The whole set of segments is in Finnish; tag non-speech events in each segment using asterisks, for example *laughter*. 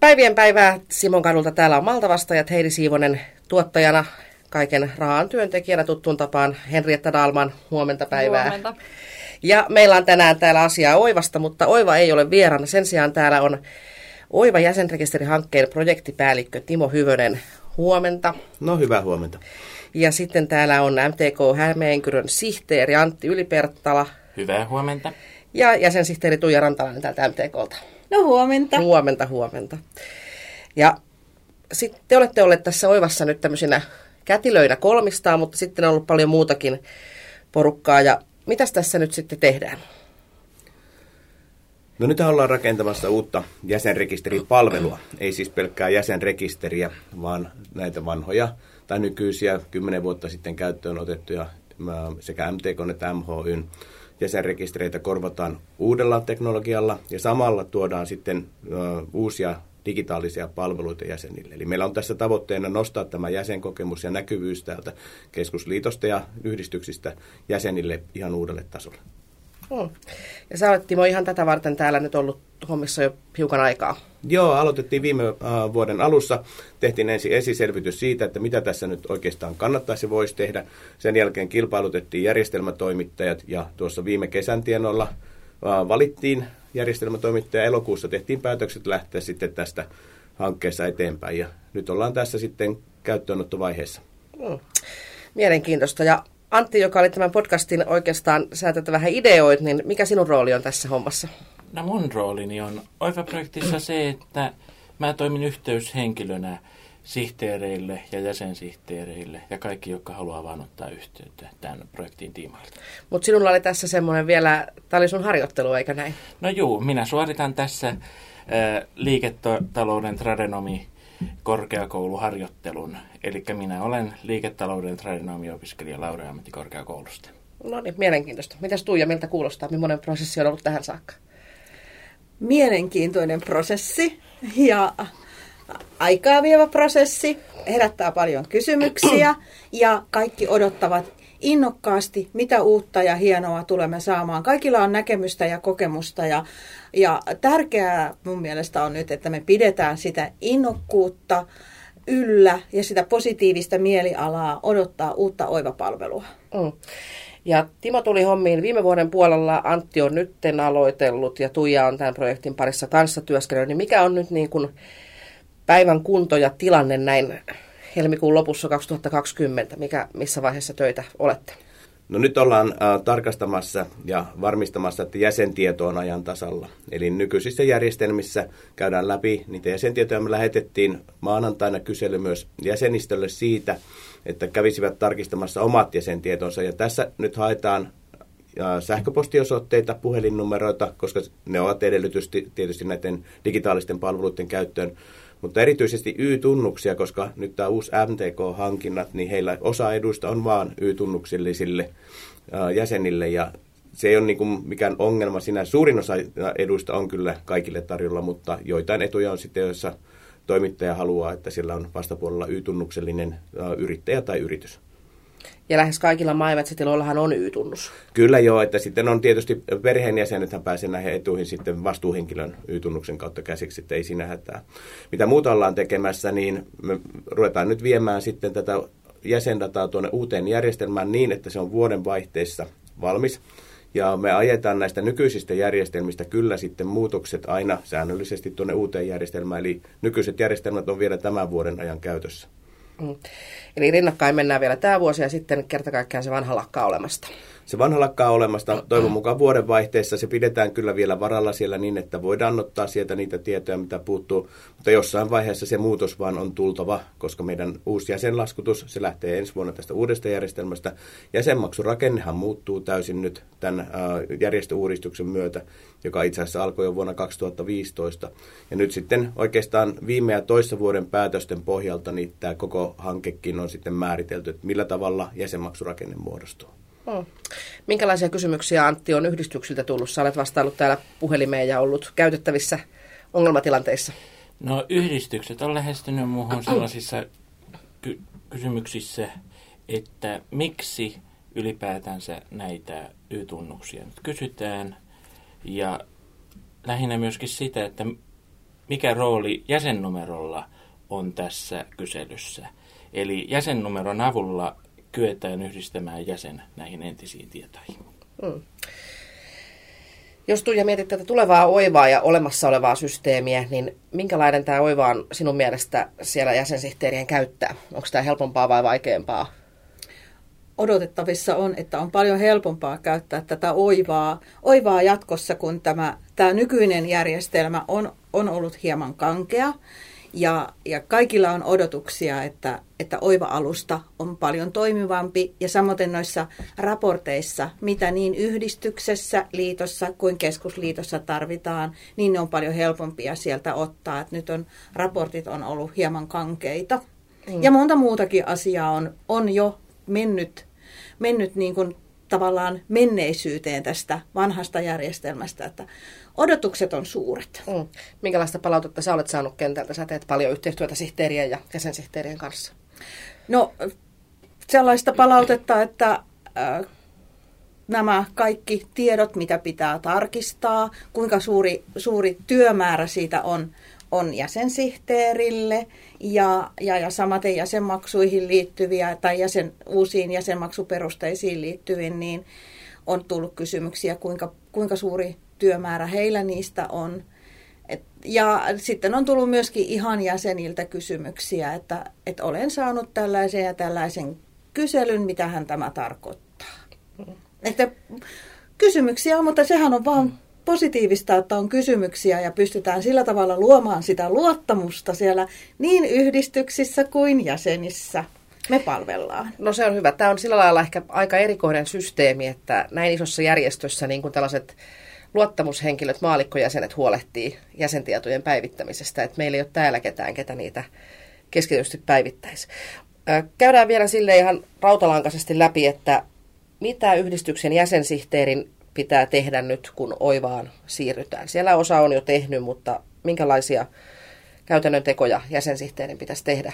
Päivien päivää Simon kadulta täällä on Maltavastajat Heidi Siivonen tuottajana, kaiken raan työntekijänä tuttuun tapaan Henrietta Dalman, huomenta päivää. Huomenta. Ja meillä on tänään täällä asiaa Oivasta, mutta Oiva ei ole vieraana. Sen sijaan täällä on Oiva jäsenrekisterihankkeen projektipäällikkö Timo Hyvönen. Huomenta. No hyvää huomenta. Ja sitten täällä on MTK Hämeenkyrön sihteeri Antti Yliperttala. Hyvää huomenta. Ja jäsensihteeri Tuija Rantalainen täältä MTKlta. No huomenta. Huomenta, huomenta. Ja sitten te olette olleet tässä Oivassa nyt tämmöisinä kätilöinä kolmistaan, mutta sitten on ollut paljon muutakin porukkaa. Ja mitäs tässä nyt sitten tehdään? No nyt ollaan rakentamassa uutta jäsenrekisteripalvelua. Ei siis pelkkää jäsenrekisteriä, vaan näitä vanhoja tai nykyisiä kymmenen vuotta sitten käyttöön otettuja sekä MTK että MHYn jäsenrekistereitä korvataan uudella teknologialla ja samalla tuodaan sitten uusia digitaalisia palveluita jäsenille. Eli meillä on tässä tavoitteena nostaa tämä jäsenkokemus ja näkyvyys täältä keskusliitosta ja yhdistyksistä jäsenille ihan uudelle tasolle. Hmm. Ja sä olet Timo ihan tätä varten täällä nyt ollut hommissa jo hiukan aikaa. Joo, aloitettiin viime äh, vuoden alussa. Tehtiin ensin esiselvitys siitä, että mitä tässä nyt oikeastaan kannattaisi voisi tehdä. Sen jälkeen kilpailutettiin järjestelmätoimittajat ja tuossa viime kesän tienoilla äh, valittiin järjestelmätoimittaja. Elokuussa tehtiin päätökset lähteä sitten tästä hankkeessa eteenpäin ja nyt ollaan tässä sitten käyttöönottovaiheessa. Hmm. Mielenkiintoista ja Antti, joka oli tämän podcastin oikeastaan, sä tätä vähän ideoit, niin mikä sinun rooli on tässä hommassa? No mun roolini on OIFA-projektissa se, että mä toimin yhteyshenkilönä sihteereille ja jäsensihteereille ja kaikki, jotka haluaa vaan ottaa yhteyttä tämän projektin tiimalta. Mutta sinulla oli tässä semmoinen vielä, tämä oli sun harjoittelu, eikö näin? No juu, minä suoritan tässä äh, liiketalouden tradenomi korkeakouluharjoittelun. Eli minä olen liiketalouden tradenomiopiskelija Laura ammattikorkeakoulusta. No niin, mielenkiintoista. Mitäs Tuija, miltä kuulostaa? Millainen prosessi on ollut tähän saakka? Mielenkiintoinen prosessi ja aikaa vievä prosessi, herättää paljon kysymyksiä ja kaikki odottavat innokkaasti, mitä uutta ja hienoa tulemme saamaan. Kaikilla on näkemystä ja kokemusta ja, ja tärkeää mun mielestä on nyt, että me pidetään sitä innokkuutta yllä ja sitä positiivista mielialaa odottaa uutta oivapalvelua. Mm. Ja Timo tuli hommiin viime vuoden puolella, Antti on nytten aloitellut ja Tuija on tämän projektin parissa kanssa työskennellyt. Niin mikä on nyt niin kuin päivän kunto ja tilanne näin helmikuun lopussa 2020? Mikä, missä vaiheessa töitä olette? No nyt ollaan äh, tarkastamassa ja varmistamassa, että jäsentieto on ajan tasalla. Eli nykyisissä järjestelmissä käydään läpi niitä jäsentietoja. Me lähetettiin maanantaina kysely myös jäsenistölle siitä, että kävisivät tarkistamassa omat jäsentietonsa. Ja tässä nyt haetaan sähköpostiosoitteita, puhelinnumeroita, koska ne ovat edellytys tietysti näiden digitaalisten palveluiden käyttöön mutta erityisesti Y-tunnuksia, koska nyt tämä uusi MTK-hankinnat, niin heillä osa eduista on vaan Y-tunnuksillisille jäsenille ja se ei ole niin mikään ongelma siinä. Suurin osa eduista on kyllä kaikille tarjolla, mutta joitain etuja on sitten, joissa toimittaja haluaa, että sillä on vastapuolella Y-tunnuksellinen yrittäjä tai yritys. Ja lähes kaikilla maa- on Y-tunnus. Kyllä joo, että sitten on tietysti perheenjäsenethän pääsee näihin etuihin sitten vastuuhenkilön Y-tunnuksen kautta käsiksi, että ei siinä hätää. Mitä muuta ollaan tekemässä, niin me ruvetaan nyt viemään sitten tätä jäsendataa tuonne uuteen järjestelmään niin, että se on vuoden vaihteessa valmis. Ja me ajetaan näistä nykyisistä järjestelmistä kyllä sitten muutokset aina säännöllisesti tuonne uuteen järjestelmään. Eli nykyiset järjestelmät on vielä tämän vuoden ajan käytössä. Mm. Eli rinnakkain mennään vielä tämä vuosi ja sitten kerta kaikkiaan se vanha lakkaa olemasta. Se vanha lakkaa olemasta. Toivon mukaan vuodenvaihteessa se pidetään kyllä vielä varalla siellä niin, että voidaan ottaa sieltä niitä tietoja, mitä puuttuu. Mutta jossain vaiheessa se muutos vaan on tultava, koska meidän uusi jäsenlaskutus, se lähtee ensi vuonna tästä uudesta järjestelmästä. Jäsenmaksurakennehan muuttuu täysin nyt tämän järjestöuudistuksen myötä, joka itse asiassa alkoi jo vuonna 2015. Ja nyt sitten oikeastaan viime ja toissa vuoden päätösten pohjalta niin tämä koko hankekin on sitten määritelty, että millä tavalla jäsenmaksurakenne muodostuu. Hmm. Minkälaisia kysymyksiä Antti on yhdistyksiltä tullut? Sä olet vastaillut täällä puhelimeen ja ollut käytettävissä ongelmatilanteissa. No yhdistykset on lähestynyt muuhun sellaisissa ky- kysymyksissä, että miksi ylipäätänsä näitä Y-tunnuksia nyt kysytään. Ja lähinnä myöskin sitä, että mikä rooli jäsennumerolla on tässä kyselyssä. Eli jäsennumeron avulla kyetään yhdistämään jäsen näihin entisiin tietoihin. Hmm. Jos Tuija mietit tätä tulevaa oivaa ja olemassa olevaa systeemiä, niin minkälainen tämä oiva on sinun mielestä siellä jäsensihteerien käyttää? Onko tämä helpompaa vai vaikeampaa? Odotettavissa on, että on paljon helpompaa käyttää tätä oivaa, oivaa jatkossa, kun tämä, tämä nykyinen järjestelmä on, on ollut hieman kankea. Ja, ja kaikilla on odotuksia, että, että Oiva-alusta on paljon toimivampi ja samoin noissa raporteissa, mitä niin yhdistyksessä, liitossa kuin keskusliitossa tarvitaan, niin ne on paljon helpompia sieltä ottaa. Et nyt on, raportit on ollut hieman kankeita. Mm. Ja monta muutakin asiaa on, on jo mennyt, mennyt niin kuin tavallaan menneisyyteen tästä vanhasta järjestelmästä, että odotukset on suuret. Mm. Minkälaista palautetta sä olet saanut kentältä? Sä teet paljon yhteistyötä sihteerien ja jäsensihteerien kanssa. No sellaista palautetta, että äh, nämä kaikki tiedot, mitä pitää tarkistaa, kuinka suuri, suuri työmäärä siitä on, on jäsensihteerille ja, ja, ja samaten jäsenmaksuihin liittyviä tai jäsen, uusiin jäsenmaksuperusteisiin liittyviin, niin on tullut kysymyksiä, kuinka, kuinka suuri työmäärä heillä niistä on. Et, ja sitten on tullut myöskin ihan jäseniltä kysymyksiä, että, että olen saanut tällaisen ja tällaisen kyselyn, mitä hän tämä tarkoittaa. Mm. Että kysymyksiä on, mutta sehän on vaan positiivista, että on kysymyksiä ja pystytään sillä tavalla luomaan sitä luottamusta siellä niin yhdistyksissä kuin jäsenissä. Me palvellaan. No se on hyvä. Tämä on sillä lailla ehkä aika erikoinen systeemi, että näin isossa järjestössä niin kuin tällaiset luottamushenkilöt, maalikkojäsenet huolehtii jäsentietojen päivittämisestä, että meillä ei ole täällä ketään, ketä niitä keskitysti päivittäisi. Käydään vielä sille ihan rautalankaisesti läpi, että mitä yhdistyksen jäsensihteerin pitää tehdä nyt, kun oivaan siirrytään. Siellä osa on jo tehnyt, mutta minkälaisia käytännön tekoja jäsensihteerin pitäisi tehdä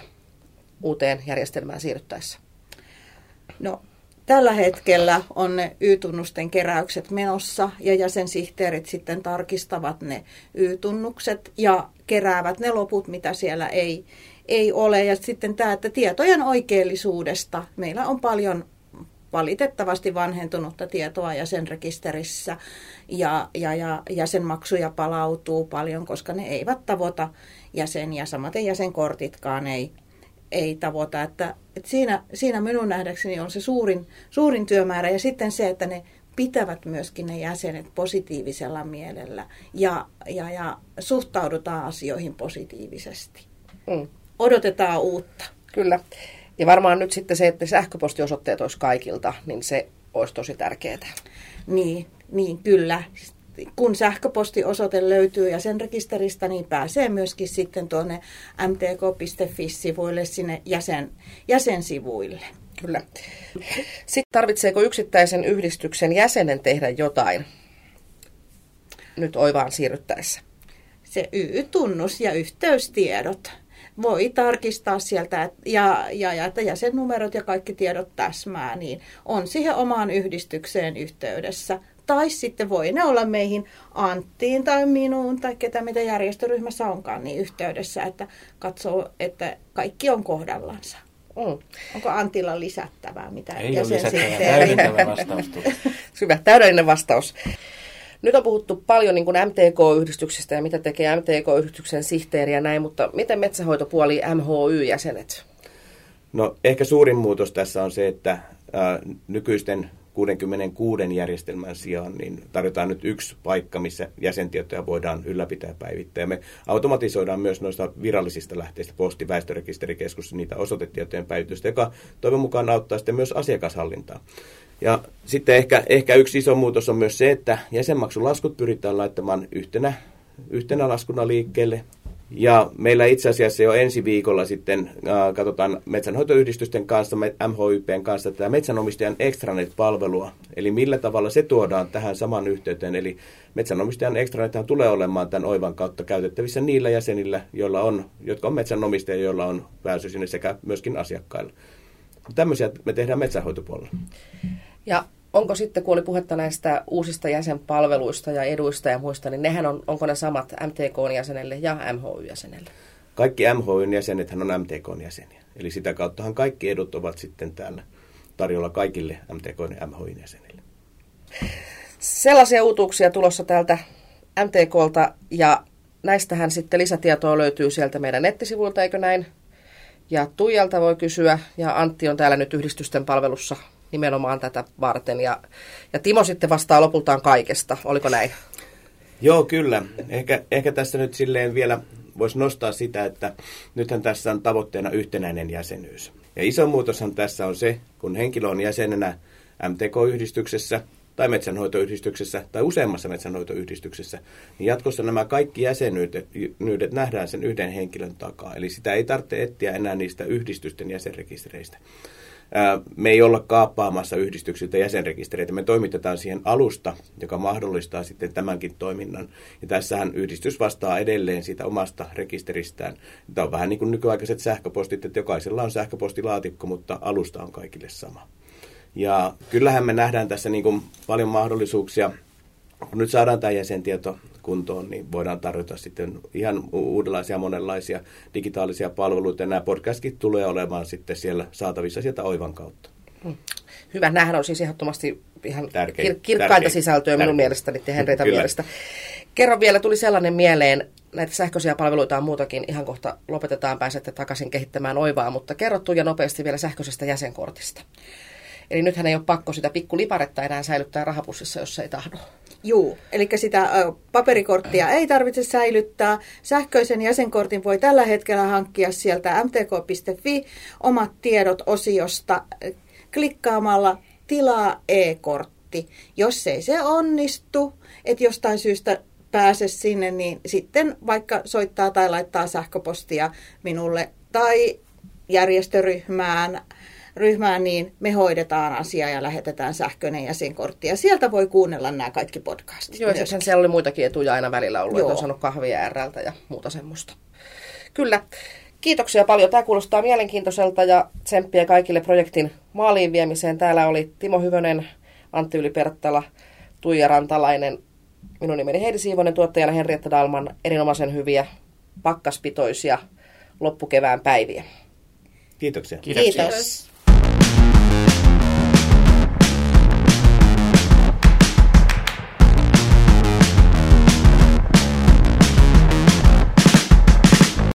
uuteen järjestelmään siirryttäessä? No Tällä hetkellä on ne Y-tunnusten keräykset menossa ja jäsensihteerit sitten tarkistavat ne Y-tunnukset ja keräävät ne loput, mitä siellä ei, ei ole. Ja sitten tämä, että tietojen oikeellisuudesta meillä on paljon valitettavasti vanhentunutta tietoa jäsenrekisterissä ja, ja, ja jäsenmaksuja palautuu paljon, koska ne eivät tavoita jäseniä, samaten jäsenkortitkaan ei, ei tavoita. Että, että siinä, siinä minun nähdäkseni on se suurin, suurin työmäärä ja sitten se, että ne pitävät myöskin ne jäsenet positiivisella mielellä ja, ja, ja suhtaudutaan asioihin positiivisesti. Mm. Odotetaan uutta. Kyllä. Ja varmaan nyt sitten se, että sähköpostiosoitteet olisi kaikilta, niin se olisi tosi tärkeää. Niin, niin kyllä kun sähköpostiosoite löytyy ja sen rekisteristä, niin pääsee myöskin sitten tuonne mtk.fi-sivuille sinne jäsen, jäsensivuille. Kyllä. Sitten tarvitseeko yksittäisen yhdistyksen jäsenen tehdä jotain nyt oivaan siirryttäessä? Se Y-tunnus ja yhteystiedot voi tarkistaa sieltä ja, ja, ja että jäsennumerot ja kaikki tiedot täsmää, niin on siihen omaan yhdistykseen yhteydessä tai sitten voi ne olla meihin Anttiin tai minuun tai ketä mitä järjestöryhmässä onkaan niin yhteydessä, että katsoo, että kaikki on kohdallansa. Mm. Onko Antilla lisättävää? Mitä Ei ole lisättävää, täydentävä vastaus. *laughs* Hyvä, täydellinen vastaus. Nyt on puhuttu paljon niin kuin MTK-yhdistyksestä ja mitä tekee MTK-yhdistyksen sihteeri ja näin, mutta miten metsähoitopuoli MHY-jäsenet? No ehkä suurin muutos tässä on se, että ää, nykyisten 66 järjestelmän sijaan, niin tarjotaan nyt yksi paikka, missä jäsentietoja voidaan ylläpitää ja päivittää. Me automatisoidaan myös noista virallisista lähteistä posti, väestörekisterikeskus, niitä osoitetietojen päivitystä, joka toivon mukaan auttaa sitten myös asiakashallintaa. Ja sitten ehkä, ehkä yksi iso muutos on myös se, että jäsenmaksulaskut pyritään laittamaan yhtenä, yhtenä laskuna liikkeelle ja meillä itse asiassa jo ensi viikolla sitten äh, katsotaan metsänhoitoyhdistysten kanssa, MHYPn kanssa tätä metsänomistajan extranet-palvelua. Eli millä tavalla se tuodaan tähän saman yhteyteen. Eli metsänomistajan extranet tulee olemaan tämän oivan kautta käytettävissä niillä jäsenillä, joilla on, jotka on metsänomistajia, joilla on pääsy sinne sekä myöskin asiakkailla. Tämmöisiä me tehdään metsänhoitopuolella. Ja onko sitten, kun oli puhetta näistä uusista jäsenpalveluista ja eduista ja muista, niin nehän on, onko ne samat MTK-jäsenelle ja MHY-jäsenelle? Kaikki MHYn jäsenethän on MTKn jäseniä. Eli sitä kauttahan kaikki edut ovat sitten täällä tarjolla kaikille MTK ja MHYn jäsenille. Sellaisia uutuuksia tulossa täältä MTKlta ja näistähän sitten lisätietoa löytyy sieltä meidän nettisivuilta, eikö näin? Ja Tuijalta voi kysyä, ja Antti on täällä nyt yhdistysten palvelussa nimenomaan tätä varten. Ja, ja Timo sitten vastaa lopultaan kaikesta, oliko näin? Joo, kyllä. Ehkä, ehkä tässä nyt silleen vielä voisi nostaa sitä, että nythän tässä on tavoitteena yhtenäinen jäsenyys. Ja iso muutoshan tässä on se, kun henkilö on jäsenenä MTK-yhdistyksessä tai metsänhoitoyhdistyksessä tai useammassa metsänhoitoyhdistyksessä, niin jatkossa nämä kaikki jäsenyydet nähdään sen yhden henkilön takaa. Eli sitä ei tarvitse etsiä enää niistä yhdistysten jäsenrekistereistä. Me ei olla kaappaamassa yhdistyksiltä jäsenrekistereitä. Me toimitetaan siihen alusta, joka mahdollistaa sitten tämänkin toiminnan. Ja tässähän yhdistys vastaa edelleen siitä omasta rekisteristään. Tämä on vähän niin kuin nykyaikaiset sähköpostit, että jokaisella on sähköpostilaatikko, mutta alusta on kaikille sama. Ja kyllähän me nähdään tässä niin kuin paljon mahdollisuuksia. Kun nyt saadaan tämä jäsentieto kuntoon, niin voidaan tarjota sitten ihan uudenlaisia monenlaisia digitaalisia palveluita. Ja nämä podcastkin tulee olemaan sitten siellä saatavissa sieltä Oivan kautta. Hmm. Hyvä, nämähän on siis ehdottomasti ihan Tärkein, kir- kirkkainta tärkein, sisältöä tärkein. minun mielestäni ja mielestä. Kerro vielä, tuli sellainen mieleen, näitä sähköisiä palveluita on muutakin, ihan kohta lopetetaan, pääsette takaisin kehittämään Oivaa, mutta kerrottu ja nopeasti vielä sähköisestä jäsenkortista. Eli nythän ei ole pakko sitä pikkuliparetta enää säilyttää rahapussissa, jos ei tahdo. Juu, eli sitä paperikorttia ei tarvitse säilyttää. Sähköisen jäsenkortin voi tällä hetkellä hankkia sieltä mtk.fi omat tiedot osiosta klikkaamalla tilaa e-kortti. Jos ei se onnistu, että jostain syystä pääse sinne, niin sitten vaikka soittaa tai laittaa sähköpostia minulle tai järjestöryhmään ryhmään, niin me hoidetaan asiaa ja lähetetään sähköinen jäsenkortti. Ja sieltä voi kuunnella nämä kaikki podcastit. Joo, sitten siellä oli muitakin etuja aina välillä ollut, Joo. että on saanut kahvia RLtä ja muuta semmoista. Kyllä. Kiitoksia paljon. Tämä kuulostaa mielenkiintoiselta ja tsemppiä kaikille projektin maaliin viemiseen. Täällä oli Timo Hyvönen, Antti Yliperttala, Tuija Rantalainen, minun nimeni Heidi Siivonen, tuottajana Henrietta Dalman, erinomaisen hyviä pakkaspitoisia loppukevään päiviä. Kiitoksia. Kiitoksia. Kiitos.